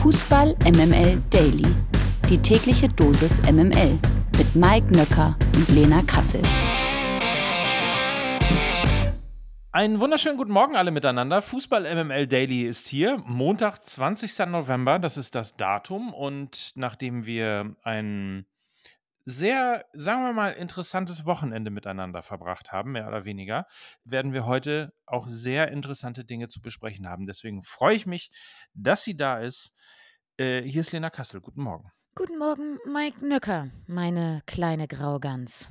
Fußball MML Daily. Die tägliche Dosis MML mit Mike Nöcker und Lena Kassel. Einen wunderschönen guten Morgen alle miteinander. Fußball MML Daily ist hier. Montag, 20. November, das ist das Datum. Und nachdem wir ein sehr, sagen wir mal, interessantes Wochenende miteinander verbracht haben, mehr oder weniger, werden wir heute auch sehr interessante Dinge zu besprechen haben. Deswegen freue ich mich, dass sie da ist. Äh, hier ist Lena Kassel. Guten Morgen. Guten Morgen, Mike Nöcker, meine kleine Graugans.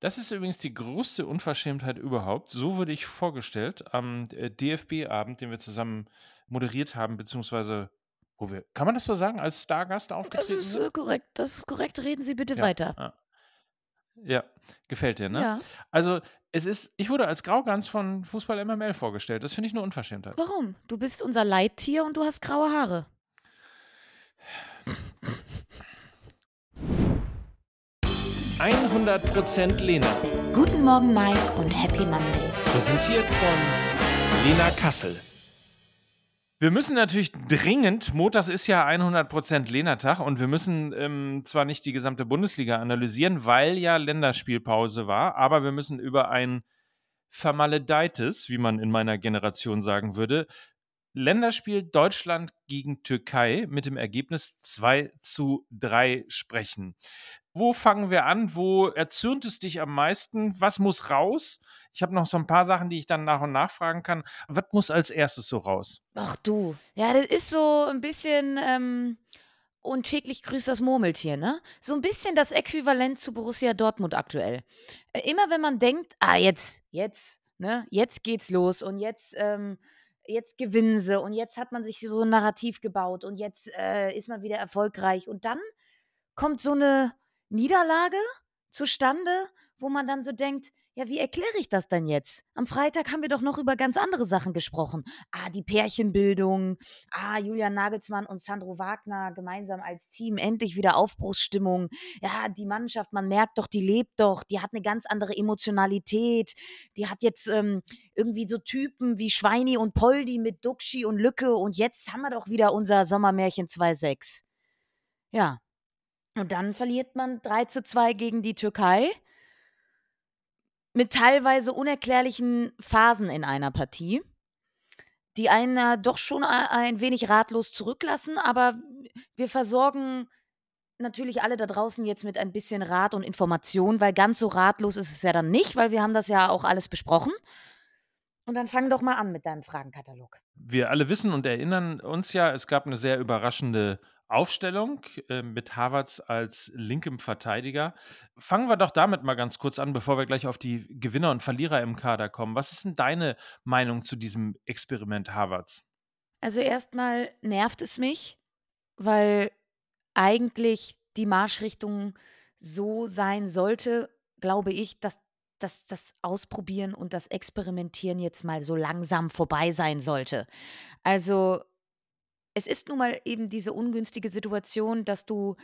Das ist übrigens die größte Unverschämtheit überhaupt. So wurde ich vorgestellt am äh, DFB-Abend, den wir zusammen moderiert haben, beziehungsweise wo wir, kann man das so sagen, als Stargast Das aufgetreten ist sind? äh, korrekt, das ist korrekt. Reden Sie bitte Ja, weiter. ja. Ja, gefällt dir, ne? Ja, Also, es ist, ich wurde als Graugans von Fußball MML vorgestellt. Das finde ich eine Unverschämtheit. warum? Du bist unser Leittier und du hast graue Haare. 100% Lena. Guten Morgen, Mike, und Happy Monday. Präsentiert von Lena Kassel. Wir müssen natürlich dringend, montags ist ja 100% Lena-Tag und wir müssen ähm, zwar nicht die gesamte Bundesliga analysieren, weil ja Länderspielpause war, aber wir müssen über ein vermaledeites, wie man in meiner Generation sagen würde, Länderspiel Deutschland gegen Türkei mit dem Ergebnis 2 zu 3 sprechen. Wo fangen wir an? Wo erzürnt es dich am meisten? Was muss raus? Ich habe noch so ein paar Sachen, die ich dann nach und nach fragen kann. Was muss als erstes so raus? Ach du. Ja, das ist so ein bisschen ähm, und täglich grüßt das Murmeltier, ne? So ein bisschen das Äquivalent zu Borussia Dortmund aktuell. Äh, immer wenn man denkt, ah, jetzt, jetzt, ne, jetzt geht's los und jetzt, ähm, jetzt gewinnen sie und jetzt hat man sich so ein Narrativ gebaut und jetzt äh, ist man wieder erfolgreich und dann kommt so eine Niederlage zustande, wo man dann so denkt, ja, wie erkläre ich das denn jetzt? Am Freitag haben wir doch noch über ganz andere Sachen gesprochen. Ah, die Pärchenbildung, ah, Julian Nagelsmann und Sandro Wagner gemeinsam als Team, endlich wieder Aufbruchsstimmung. Ja, die Mannschaft, man merkt doch, die lebt doch, die hat eine ganz andere Emotionalität. Die hat jetzt ähm, irgendwie so Typen wie Schweini und Poldi mit Duxi und Lücke und jetzt haben wir doch wieder unser Sommermärchen 2.6. Ja, und dann verliert man 3 zu 2 gegen die Türkei mit teilweise unerklärlichen Phasen in einer Partie, die einen äh, doch schon a- ein wenig ratlos zurücklassen, aber wir versorgen natürlich alle da draußen jetzt mit ein bisschen Rat und Information, weil ganz so ratlos ist es ja dann nicht, weil wir haben das ja auch alles besprochen. Und dann fang doch mal an mit deinem Fragenkatalog. Wir alle wissen und erinnern uns ja, es gab eine sehr überraschende Aufstellung äh, mit Havertz als linkem Verteidiger. Fangen wir doch damit mal ganz kurz an, bevor wir gleich auf die Gewinner und Verlierer im Kader kommen. Was ist denn deine Meinung zu diesem Experiment Havertz? Also erstmal nervt es mich, weil eigentlich die Marschrichtung so sein sollte, glaube ich, dass, dass das Ausprobieren und das Experimentieren jetzt mal so langsam vorbei sein sollte. Also es ist nun mal eben diese ungünstige Situation, dass du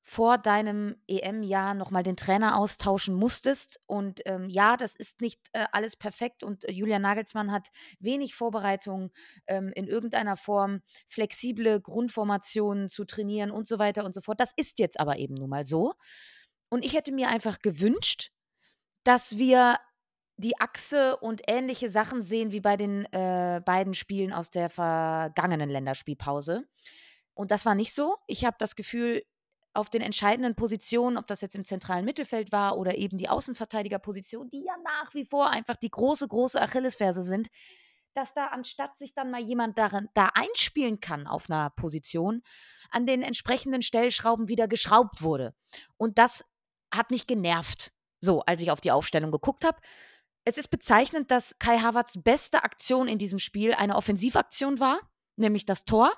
vor deinem EM-Jahr nochmal den Trainer austauschen musstest. Und ähm, ja, das ist nicht äh, alles perfekt. Und äh, Julian Nagelsmann hat wenig Vorbereitung ähm, in irgendeiner Form, flexible Grundformationen zu trainieren und so weiter und so fort. Das ist jetzt aber eben nun mal so. Und ich hätte mir einfach gewünscht, dass wir die Achse und ähnliche Sachen sehen wie bei den äh, beiden Spielen aus der vergangenen Länderspielpause. Und das war nicht so. Ich habe das Gefühl, auf den entscheidenden Positionen, ob das jetzt im zentralen Mittelfeld war oder eben die Außenverteidigerposition, die ja nach wie vor einfach die große, große Achillesferse sind, dass da anstatt sich dann mal jemand darin, da einspielen kann auf einer Position, an den entsprechenden Stellschrauben wieder geschraubt wurde. Und das hat mich genervt, so als ich auf die Aufstellung geguckt habe. Es ist bezeichnend, dass Kai Havertz beste Aktion in diesem Spiel eine Offensivaktion war, nämlich das Tor.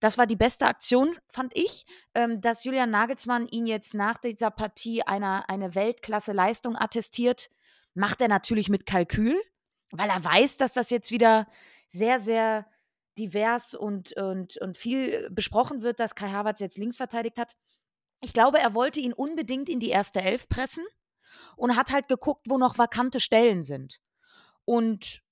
Das war die beste Aktion, fand ich. Ähm, dass Julian Nagelsmann ihn jetzt nach dieser Partie einer, eine Weltklasse-Leistung attestiert, macht er natürlich mit Kalkül, weil er weiß, dass das jetzt wieder sehr, sehr divers und, und, und viel besprochen wird, dass Kai Havertz jetzt links verteidigt hat. Ich glaube, er wollte ihn unbedingt in die erste Elf pressen und hat halt geguckt, wo noch vakante Stellen sind. Und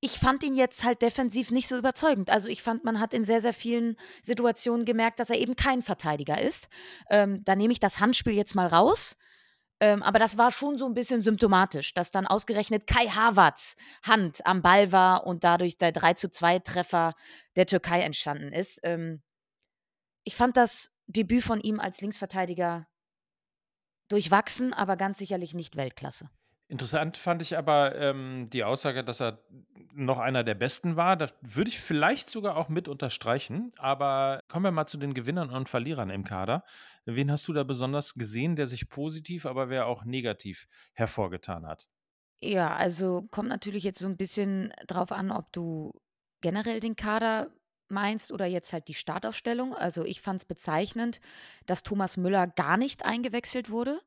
ich fand ihn jetzt halt defensiv nicht so überzeugend. Also ich fand, man hat in sehr, sehr vielen Situationen gemerkt, dass er eben kein Verteidiger ist. Ähm, da nehme ich das Handspiel jetzt mal raus. Ähm, aber das war schon so ein bisschen symptomatisch, dass dann ausgerechnet Kai Havertz Hand am Ball war und dadurch der 3 zu 2 Treffer der Türkei entstanden ist. Ähm, ich fand das Debüt von ihm als Linksverteidiger durchwachsen, aber ganz sicherlich nicht Weltklasse. Interessant fand ich aber ähm, die Aussage, dass er noch einer der Besten war. Das würde ich vielleicht sogar auch mit unterstreichen. Aber kommen wir mal zu den Gewinnern und Verlierern im Kader. Wen hast du da besonders gesehen, der sich positiv, aber wer auch negativ hervorgetan hat? Ja, also kommt natürlich jetzt so ein bisschen drauf an, ob du generell den Kader meinst oder jetzt halt die Startaufstellung. Also ich fand es bezeichnend, dass Thomas Müller gar nicht eingewechselt wurde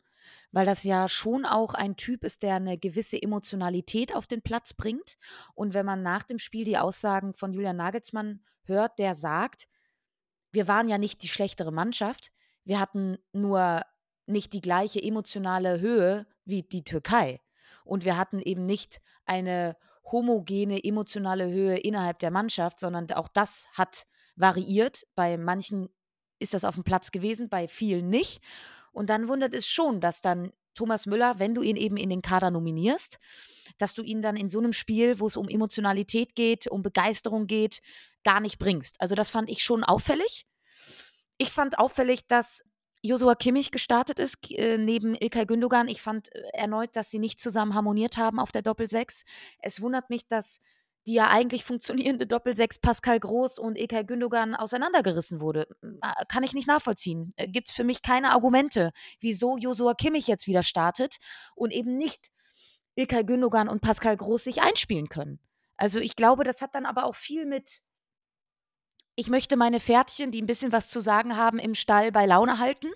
weil das ja schon auch ein Typ ist, der eine gewisse Emotionalität auf den Platz bringt. Und wenn man nach dem Spiel die Aussagen von Julian Nagelsmann hört, der sagt, wir waren ja nicht die schlechtere Mannschaft, wir hatten nur nicht die gleiche emotionale Höhe wie die Türkei. Und wir hatten eben nicht eine homogene emotionale Höhe innerhalb der Mannschaft, sondern auch das hat variiert. Bei manchen ist das auf dem Platz gewesen, bei vielen nicht. Und dann wundert es schon, dass dann Thomas Müller, wenn du ihn eben in den Kader nominierst, dass du ihn dann in so einem Spiel, wo es um Emotionalität geht, um Begeisterung geht, gar nicht bringst. Also das fand ich schon auffällig. Ich fand auffällig, dass Josua Kimmich gestartet ist, äh, neben Ilkay Gündogan. Ich fand äh, erneut, dass sie nicht zusammen harmoniert haben auf der Doppel-6. Es wundert mich, dass die ja eigentlich funktionierende Doppelsechs Pascal Groß und Ilkay Gündogan auseinandergerissen wurde. Kann ich nicht nachvollziehen. Äh, Gibt es für mich keine Argumente, wieso Josua Kimmich jetzt wieder startet und eben nicht Ilkay Gündogan und Pascal Groß sich einspielen können. Also ich glaube, das hat dann aber auch viel mit ich möchte meine Pferdchen, die ein bisschen was zu sagen haben, im Stall bei Laune halten.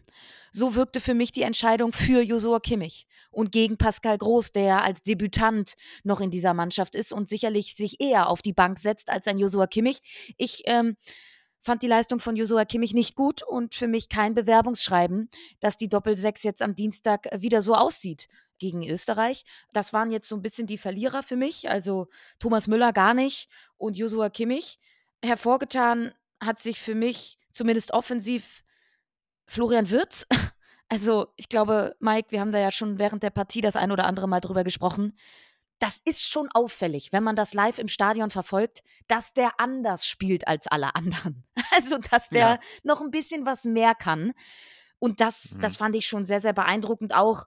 So wirkte für mich die Entscheidung für Josua Kimmich und gegen Pascal Groß, der als Debütant noch in dieser Mannschaft ist und sicherlich sich eher auf die Bank setzt als ein Josua Kimmich. Ich ähm, fand die Leistung von Josua Kimmich nicht gut und für mich kein Bewerbungsschreiben, dass die Doppelsechs jetzt am Dienstag wieder so aussieht gegen Österreich. Das waren jetzt so ein bisschen die Verlierer für mich, also Thomas Müller gar nicht und Josua Kimmich hervorgetan hat sich für mich zumindest offensiv Florian Wirz. Also, ich glaube, Mike, wir haben da ja schon während der Partie das ein oder andere Mal drüber gesprochen. Das ist schon auffällig, wenn man das live im Stadion verfolgt, dass der anders spielt als alle anderen. Also, dass der ja. noch ein bisschen was mehr kann. Und das, mhm. das fand ich schon sehr, sehr beeindruckend. Auch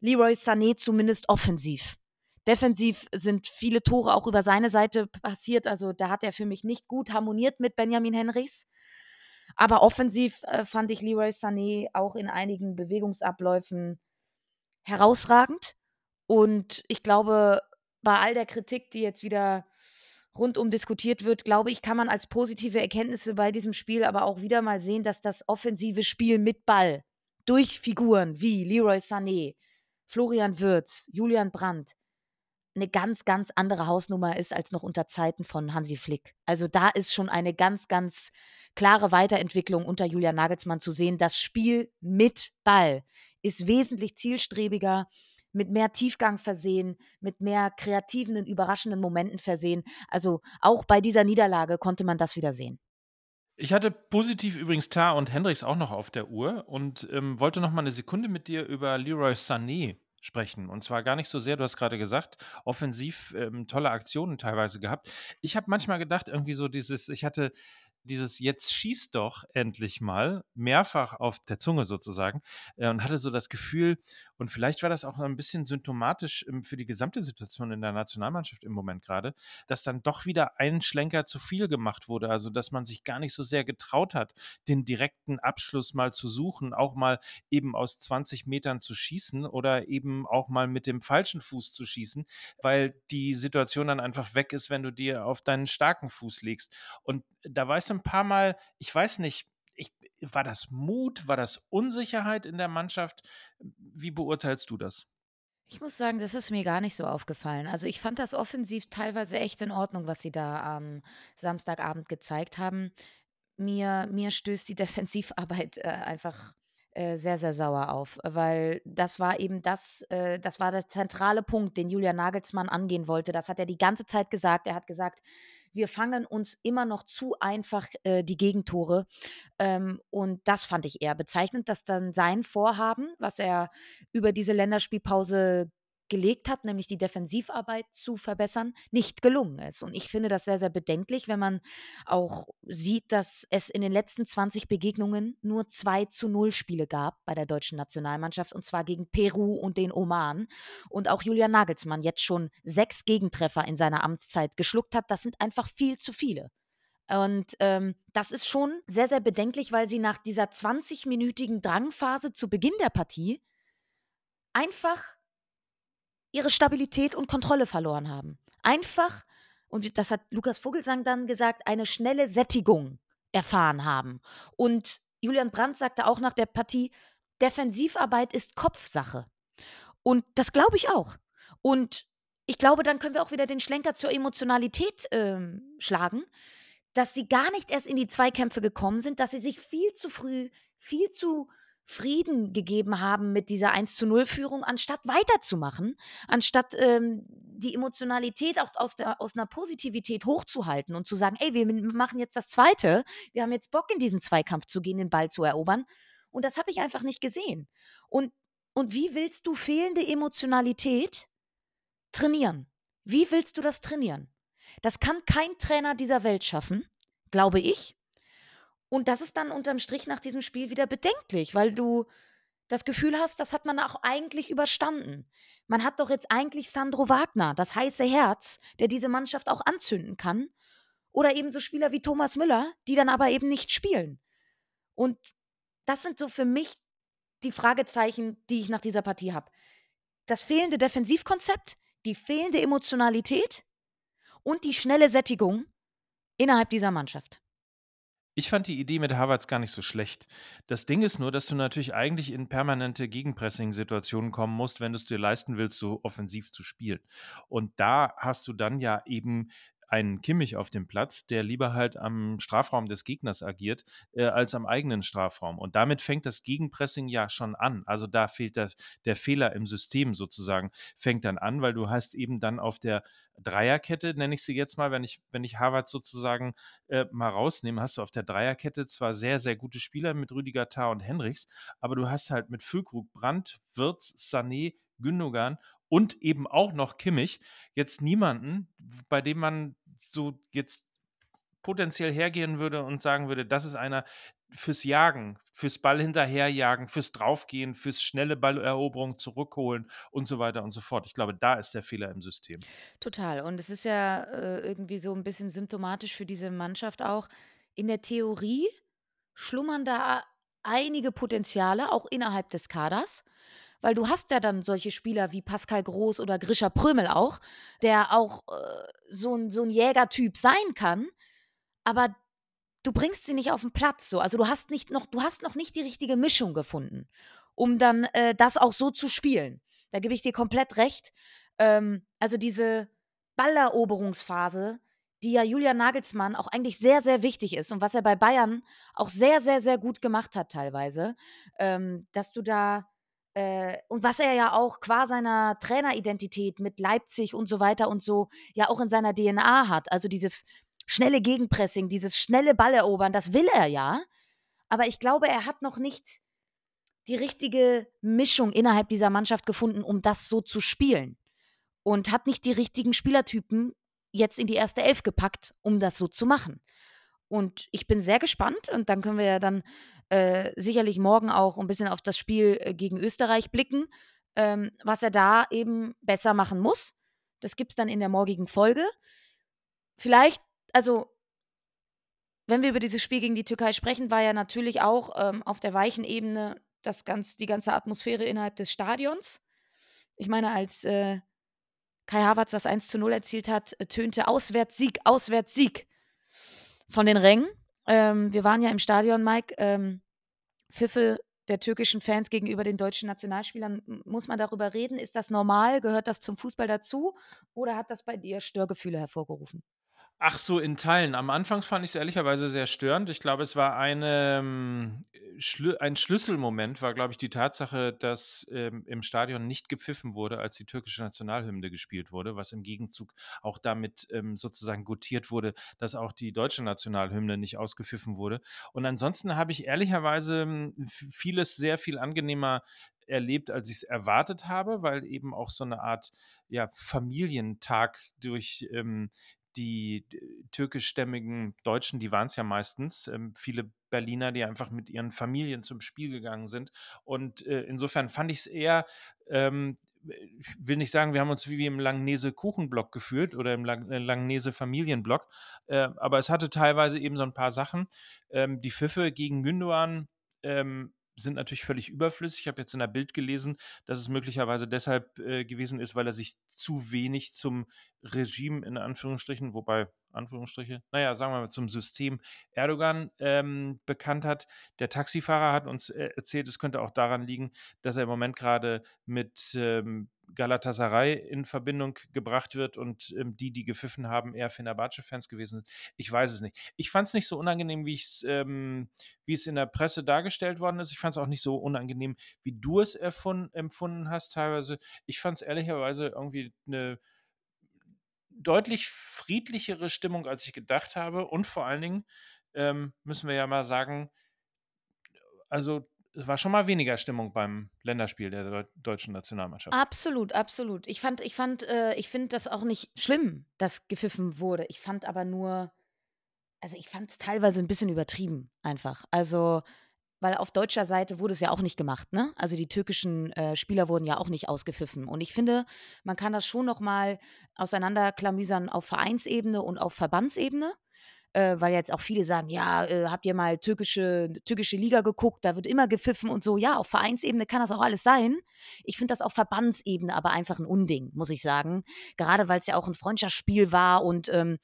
Leroy Sané zumindest offensiv. Defensiv sind viele Tore auch über seine Seite passiert. Also da hat er für mich nicht gut harmoniert mit Benjamin Henrichs. Aber offensiv äh, fand ich Leroy Sané auch in einigen Bewegungsabläufen herausragend. Und ich glaube, bei all der Kritik, die jetzt wieder rundum diskutiert wird, glaube ich, kann man als positive Erkenntnisse bei diesem Spiel aber auch wieder mal sehen, dass das offensive Spiel mit Ball durch Figuren wie Leroy Sané, Florian Würz, Julian Brandt eine ganz, ganz andere Hausnummer ist als noch unter Zeiten von Hansi Flick. Also da ist schon eine ganz, ganz klare Weiterentwicklung unter Julian Nagelsmann zu sehen. Das Spiel mit Ball ist wesentlich zielstrebiger, mit mehr Tiefgang versehen, mit mehr kreativen und überraschenden Momenten versehen. Also auch bei dieser Niederlage konnte man das wieder sehen. Ich hatte positiv übrigens Tar und Hendricks auch noch auf der Uhr und ähm, wollte noch mal eine Sekunde mit dir über Leroy Sané sprechen. Und zwar gar nicht so sehr, du hast gerade gesagt, offensiv ähm, tolle Aktionen teilweise gehabt. Ich habe manchmal gedacht, irgendwie so dieses, ich hatte dieses jetzt schießt doch endlich mal mehrfach auf der Zunge sozusagen äh, und hatte so das Gefühl, und vielleicht war das auch ein bisschen symptomatisch ähm, für die gesamte Situation in der Nationalmannschaft im Moment gerade, dass dann doch wieder ein Schlenker zu viel gemacht wurde. Also, dass man sich gar nicht so sehr getraut hat, den direkten Abschluss mal zu suchen, auch mal eben aus 20 Metern zu schießen oder eben auch mal mit dem falschen Fuß zu schießen, weil die Situation dann einfach weg ist, wenn du dir auf deinen starken Fuß legst. Und da weißt du ein paar Mal, ich weiß nicht, ich, war das Mut, war das Unsicherheit in der Mannschaft? Wie beurteilst du das? Ich muss sagen, das ist mir gar nicht so aufgefallen. Also ich fand das offensiv teilweise echt in Ordnung, was sie da am Samstagabend gezeigt haben. Mir, mir stößt die Defensivarbeit äh, einfach äh, sehr, sehr sauer auf, weil das war eben das, äh, das war der zentrale Punkt, den Julian Nagelsmann angehen wollte. Das hat er die ganze Zeit gesagt. Er hat gesagt, wir fangen uns immer noch zu einfach äh, die Gegentore. Ähm, und das fand ich eher bezeichnend, dass dann sein Vorhaben, was er über diese Länderspielpause gelegt hat, nämlich die Defensivarbeit zu verbessern, nicht gelungen ist. Und ich finde das sehr, sehr bedenklich, wenn man auch sieht, dass es in den letzten 20 Begegnungen nur 2 zu 0 Spiele gab bei der deutschen Nationalmannschaft und zwar gegen Peru und den Oman. Und auch Julian Nagelsmann jetzt schon sechs Gegentreffer in seiner Amtszeit geschluckt hat. Das sind einfach viel zu viele. Und ähm, das ist schon sehr, sehr bedenklich, weil sie nach dieser 20-minütigen Drangphase zu Beginn der Partie einfach ihre Stabilität und Kontrolle verloren haben. Einfach, und das hat Lukas Vogelsang dann gesagt, eine schnelle Sättigung erfahren haben. Und Julian Brandt sagte auch nach der Partie, Defensivarbeit ist Kopfsache. Und das glaube ich auch. Und ich glaube, dann können wir auch wieder den Schlenker zur Emotionalität ähm, schlagen, dass sie gar nicht erst in die Zweikämpfe gekommen sind, dass sie sich viel zu früh, viel zu Frieden gegeben haben mit dieser 1 zu 0 Führung, anstatt weiterzumachen, anstatt ähm, die Emotionalität auch aus, der, aus einer Positivität hochzuhalten und zu sagen, ey, wir machen jetzt das Zweite, wir haben jetzt Bock in diesen Zweikampf zu gehen, den Ball zu erobern. Und das habe ich einfach nicht gesehen. Und, und wie willst du fehlende Emotionalität trainieren? Wie willst du das trainieren? Das kann kein Trainer dieser Welt schaffen, glaube ich. Und das ist dann unterm Strich nach diesem Spiel wieder bedenklich, weil du das Gefühl hast, das hat man auch eigentlich überstanden. Man hat doch jetzt eigentlich Sandro Wagner, das heiße Herz, der diese Mannschaft auch anzünden kann. Oder eben so Spieler wie Thomas Müller, die dann aber eben nicht spielen. Und das sind so für mich die Fragezeichen, die ich nach dieser Partie habe. Das fehlende Defensivkonzept, die fehlende Emotionalität und die schnelle Sättigung innerhalb dieser Mannschaft. Ich fand die Idee mit Havertz gar nicht so schlecht. Das Ding ist nur, dass du natürlich eigentlich in permanente Gegenpressing-Situationen kommen musst, wenn du es dir leisten willst, so offensiv zu spielen. Und da hast du dann ja eben einen Kimmich auf dem Platz, der lieber halt am Strafraum des Gegners agiert, äh, als am eigenen Strafraum. Und damit fängt das Gegenpressing ja schon an. Also da fehlt der, der Fehler im System sozusagen, fängt dann an, weil du hast eben dann auf der Dreierkette, nenne ich sie jetzt mal, wenn ich, wenn ich Harvard sozusagen äh, mal rausnehme, hast du auf der Dreierkette zwar sehr, sehr gute Spieler mit Rüdiger Tarr und Henrichs, aber du hast halt mit Füllkrug, Brandt, Wirtz, Sané, Gündogan und eben auch noch Kimmich jetzt niemanden, bei dem man so jetzt potenziell hergehen würde und sagen würde, das ist einer fürs Jagen, fürs Ball hinterherjagen, fürs Draufgehen, fürs schnelle Balleroberung zurückholen und so weiter und so fort. Ich glaube, da ist der Fehler im System. Total. Und es ist ja äh, irgendwie so ein bisschen symptomatisch für diese Mannschaft auch. In der Theorie schlummern da einige Potenziale, auch innerhalb des Kaders weil du hast ja dann solche Spieler wie Pascal Groß oder Grisha Prömel auch, der auch äh, so, ein, so ein Jägertyp sein kann, aber du bringst sie nicht auf den Platz so. Also du hast nicht noch, du hast noch nicht die richtige Mischung gefunden, um dann äh, das auch so zu spielen. Da gebe ich dir komplett recht. Ähm, also diese Balleroberungsphase, die ja Julian Nagelsmann auch eigentlich sehr, sehr wichtig ist und was er bei Bayern auch sehr, sehr, sehr gut gemacht hat teilweise, ähm, dass du da äh, und was er ja auch qua seiner Traineridentität mit Leipzig und so weiter und so ja auch in seiner DNA hat. Also dieses schnelle Gegenpressing, dieses schnelle Ballerobern, das will er ja. Aber ich glaube, er hat noch nicht die richtige Mischung innerhalb dieser Mannschaft gefunden, um das so zu spielen. Und hat nicht die richtigen Spielertypen jetzt in die erste Elf gepackt, um das so zu machen. Und ich bin sehr gespannt und dann können wir ja dann äh, sicherlich morgen auch ein bisschen auf das Spiel äh, gegen Österreich blicken, ähm, was er da eben besser machen muss. Das gibt es dann in der morgigen Folge. Vielleicht, also, wenn wir über dieses Spiel gegen die Türkei sprechen, war ja natürlich auch ähm, auf der weichen Ebene das ganz, die ganze Atmosphäre innerhalb des Stadions. Ich meine, als äh, Kai Havertz das 1 zu 0 erzielt hat, äh, tönte Auswärtssieg, Auswärtssieg von den Rängen. Ähm, wir waren ja im Stadion, Mike. Ähm, Pfiffe der türkischen Fans gegenüber den deutschen Nationalspielern. Muss man darüber reden? Ist das normal? Gehört das zum Fußball dazu? Oder hat das bei dir Störgefühle hervorgerufen? Ach so, in Teilen. Am Anfang fand ich es ehrlicherweise sehr störend. Ich glaube, es war eine ähm, Schlü ein Schlüsselmoment war, glaube ich, die Tatsache, dass ähm, im Stadion nicht gepfiffen wurde, als die türkische Nationalhymne gespielt wurde, was im Gegenzug auch damit ähm, sozusagen gutiert wurde, dass auch die deutsche Nationalhymne nicht ausgepfiffen wurde. Und ansonsten habe ich ehrlicherweise hm, vieles sehr viel angenehmer erlebt, als ich es erwartet habe, weil eben auch so eine Art ja, Familientag durch ähm, die türkischstämmigen Deutschen, die waren es ja meistens, ähm, viele Berliner, die einfach mit ihren Familien zum Spiel gegangen sind. Und äh, insofern fand ich es eher, ähm, ich will nicht sagen, wir haben uns wie im Langnese Kuchenblock gefühlt oder im äh, Langnese Familienblock, äh, aber es hatte teilweise eben so ein paar Sachen. Ähm, die Pfiffe gegen Gündogan ähm, sind natürlich völlig überflüssig. Ich habe jetzt in der Bild gelesen, dass es möglicherweise deshalb äh, gewesen ist, weil er sich zu wenig zum Regime in Anführungsstrichen, wobei Anführungsstriche, naja, sagen wir mal zum System Erdogan ähm, bekannt hat. Der Taxifahrer hat uns äh, erzählt, es könnte auch daran liegen, dass er im Moment gerade mit ähm, Galatasaray in Verbindung gebracht wird und ähm, die, die gepfiffen haben, eher Fenerbahce-Fans gewesen sind. Ich weiß es nicht. Ich fand es nicht so unangenehm, wie ähm, es in der Presse dargestellt worden ist. Ich fand es auch nicht so unangenehm, wie du es empfunden hast teilweise. Ich fand es ehrlicherweise irgendwie eine deutlich friedlichere Stimmung, als ich gedacht habe. Und vor allen Dingen ähm, müssen wir ja mal sagen, also es war schon mal weniger Stimmung beim Länderspiel der deutschen Nationalmannschaft. Absolut, absolut. Ich fand, ich fand, äh, ich finde das auch nicht schlimm, dass gepfiffen wurde. Ich fand aber nur, also ich fand es teilweise ein bisschen übertrieben einfach. Also weil auf deutscher Seite wurde es ja auch nicht gemacht, ne? Also die türkischen äh, Spieler wurden ja auch nicht ausgepfiffen. Und ich finde, man kann das schon noch mal auseinanderklamüsern auf Vereinsebene und auf Verbandsebene äh, weil jetzt auch viele sagen, ja, äh, habt ihr mal türkische, türkische Liga geguckt, da wird immer gepfiffen und so. Ja, auf Vereinsebene kann das auch alles sein. Ich finde das auf Verbandsebene aber einfach ein Unding, muss ich sagen. Gerade weil es ja auch ein Freundschaftsspiel war und ähm,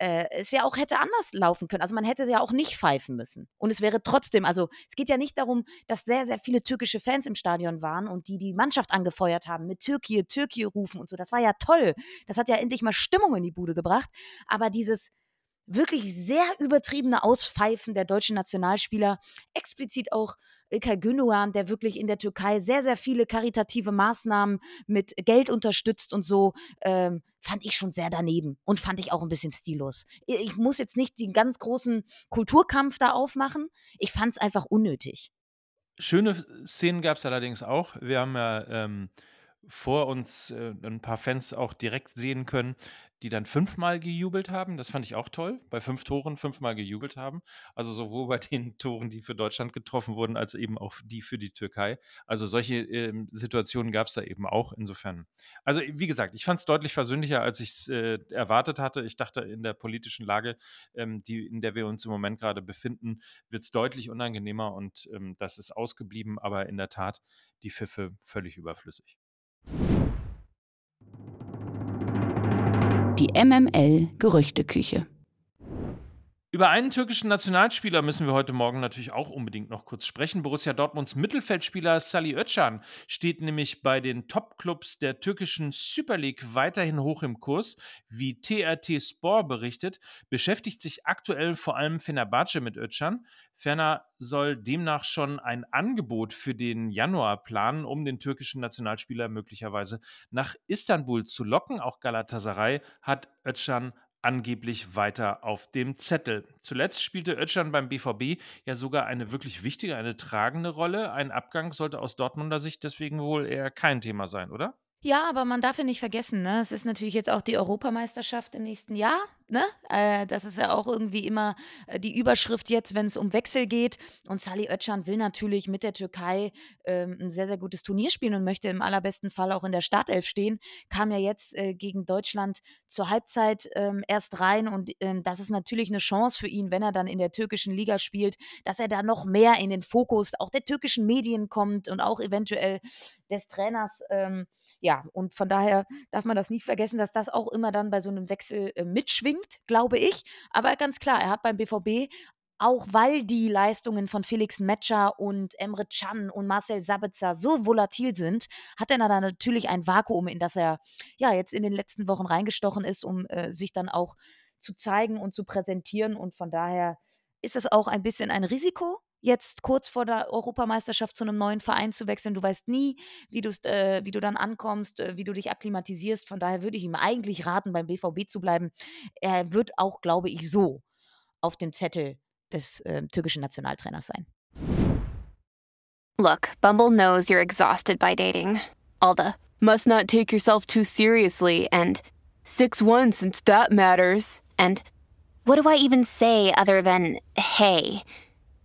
äh, es ja auch hätte anders laufen können. Also man hätte ja auch nicht pfeifen müssen. Und es wäre trotzdem, also es geht ja nicht darum, dass sehr, sehr viele türkische Fans im Stadion waren und die die Mannschaft angefeuert haben mit Türkei, Türkei rufen und so. Das war ja toll. Das hat ja endlich mal Stimmung in die Bude gebracht. Aber dieses wirklich sehr übertriebene Auspfeifen der deutschen Nationalspieler, explizit auch Ilkay Gündogan, der wirklich in der Türkei sehr, sehr viele karitative Maßnahmen mit Geld unterstützt und so, ähm, fand ich schon sehr daneben und fand ich auch ein bisschen stillos. Ich muss jetzt nicht den ganz großen Kulturkampf da aufmachen, ich fand es einfach unnötig. Schöne Szenen gab es allerdings auch. Wir haben ja ähm, vor uns äh, ein paar Fans auch direkt sehen können, die dann fünfmal gejubelt haben. Das fand ich auch toll. Bei fünf Toren fünfmal gejubelt haben. Also sowohl bei den Toren, die für Deutschland getroffen wurden, als eben auch die für die Türkei. Also solche ähm, Situationen gab es da eben auch. Insofern. Also wie gesagt, ich fand es deutlich versöhnlicher, als ich es äh, erwartet hatte. Ich dachte, in der politischen Lage, ähm, die, in der wir uns im Moment gerade befinden, wird es deutlich unangenehmer und ähm, das ist ausgeblieben. Aber in der Tat, die Pfiffe völlig überflüssig. Die MML Gerüchteküche. Über einen türkischen Nationalspieler müssen wir heute Morgen natürlich auch unbedingt noch kurz sprechen. Borussia Dortmunds Mittelfeldspieler Salih Özcan steht nämlich bei den Topclubs der türkischen Super League weiterhin hoch im Kurs. Wie TRT Sport berichtet, beschäftigt sich aktuell vor allem Fenerbahce mit Özcan. Ferner soll demnach schon ein Angebot für den Januar planen, um den türkischen Nationalspieler möglicherweise nach Istanbul zu locken. Auch Galatasaray hat Özcan angeblich weiter auf dem Zettel. Zuletzt spielte Özcan beim BVB ja sogar eine wirklich wichtige, eine tragende Rolle. Ein Abgang sollte aus Dortmunder Sicht deswegen wohl eher kein Thema sein, oder? Ja, aber man darf ja nicht vergessen, ne? Es ist natürlich jetzt auch die Europameisterschaft im nächsten Jahr, ne? Äh, das ist ja auch irgendwie immer äh, die Überschrift jetzt, wenn es um Wechsel geht. Und Salih Özcan will natürlich mit der Türkei ähm, ein sehr, sehr gutes Turnier spielen und möchte im allerbesten Fall auch in der Startelf stehen. Kam ja jetzt äh, gegen Deutschland zur Halbzeit ähm, erst rein und ähm, das ist natürlich eine Chance für ihn, wenn er dann in der türkischen Liga spielt, dass er da noch mehr in den Fokus auch der türkischen Medien kommt und auch eventuell des Trainers. Ähm, ja, und von daher darf man das nie vergessen, dass das auch immer dann bei so einem Wechsel äh, mitschwingt, glaube ich. Aber ganz klar, er hat beim BVB auch weil die Leistungen von Felix Metscher und Emre Can und Marcel Sabitzer so volatil sind, hat er dann natürlich ein Vakuum, in das er ja jetzt in den letzten Wochen reingestochen ist, um äh, sich dann auch zu zeigen und zu präsentieren. Und von daher ist es auch ein bisschen ein Risiko, jetzt kurz vor der Europameisterschaft zu einem neuen Verein zu wechseln. Du weißt nie, wie, äh, wie du dann ankommst, äh, wie du dich akklimatisierst. Von daher würde ich ihm eigentlich raten, beim BVB zu bleiben. Er wird auch, glaube ich, so auf dem Zettel des äh, türkischen Nationaltrainers sein. Look, Bumble knows you're exhausted by dating. All the must not take yourself too seriously and 6-1 since that matters. And what do I even say other than hey?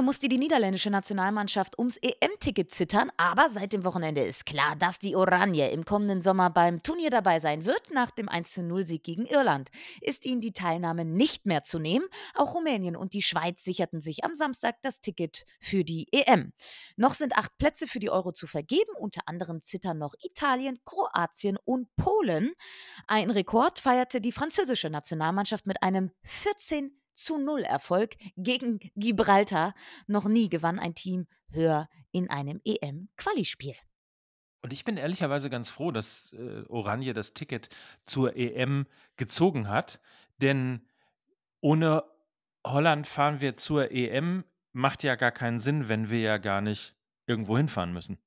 Lange musste die niederländische Nationalmannschaft ums EM-Ticket zittern, aber seit dem Wochenende ist klar, dass die Oranje im kommenden Sommer beim Turnier dabei sein wird. Nach dem 1-0-Sieg gegen Irland ist ihnen die Teilnahme nicht mehr zu nehmen. Auch Rumänien und die Schweiz sicherten sich am Samstag das Ticket für die EM. Noch sind acht Plätze für die Euro zu vergeben. Unter anderem zittern noch Italien, Kroatien und Polen. Ein Rekord feierte die französische Nationalmannschaft mit einem 14 zu 0 Erfolg gegen Gibraltar. Noch nie gewann ein Team höher in einem EM-Qualispiel. Und ich bin ehrlicherweise ganz froh, dass äh, Oranje das Ticket zur EM gezogen hat, denn ohne Holland fahren wir zur EM, macht ja gar keinen Sinn, wenn wir ja gar nicht irgendwo hinfahren müssen,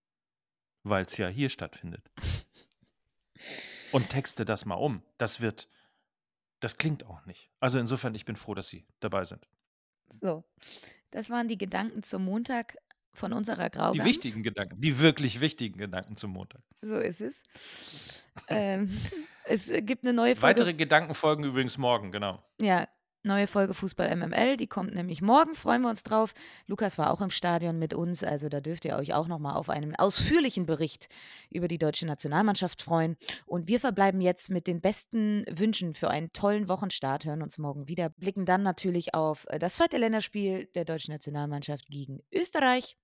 weil es ja hier stattfindet. Und texte das mal um. Das wird das klingt auch nicht. Also insofern, ich bin froh, dass Sie dabei sind. So, das waren die Gedanken zum Montag von unserer Graugans. Die wichtigen Gedanken, die wirklich wichtigen Gedanken zum Montag. So ist es. ähm, es gibt eine neue Folge. Weitere Gedanken folgen übrigens morgen, genau. Ja, Neue Folge Fußball MML, die kommt nämlich morgen, freuen wir uns drauf. Lukas war auch im Stadion mit uns, also da dürft ihr euch auch nochmal auf einen ausführlichen Bericht über die deutsche Nationalmannschaft freuen. Und wir verbleiben jetzt mit den besten Wünschen für einen tollen Wochenstart, hören uns morgen wieder, blicken dann natürlich auf äh, das zweite Länderspiel der deutschen Nationalmannschaft gegen Österreich.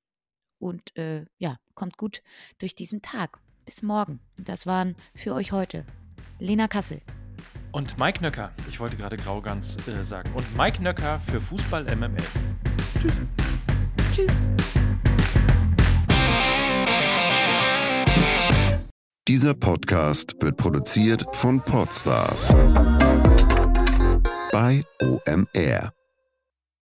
Und äh, ja, kommt gut durch diesen Tag. Bis morgen. Das waren für euch heute Lena Kassel. Und Mike Nöcker, ich wollte gerade Graugans äh, sagen. Und Mike Nöcker für Fußball MML. Tschüss. Tschüss. Dieser Podcast wird produziert von Podstars bei OMR.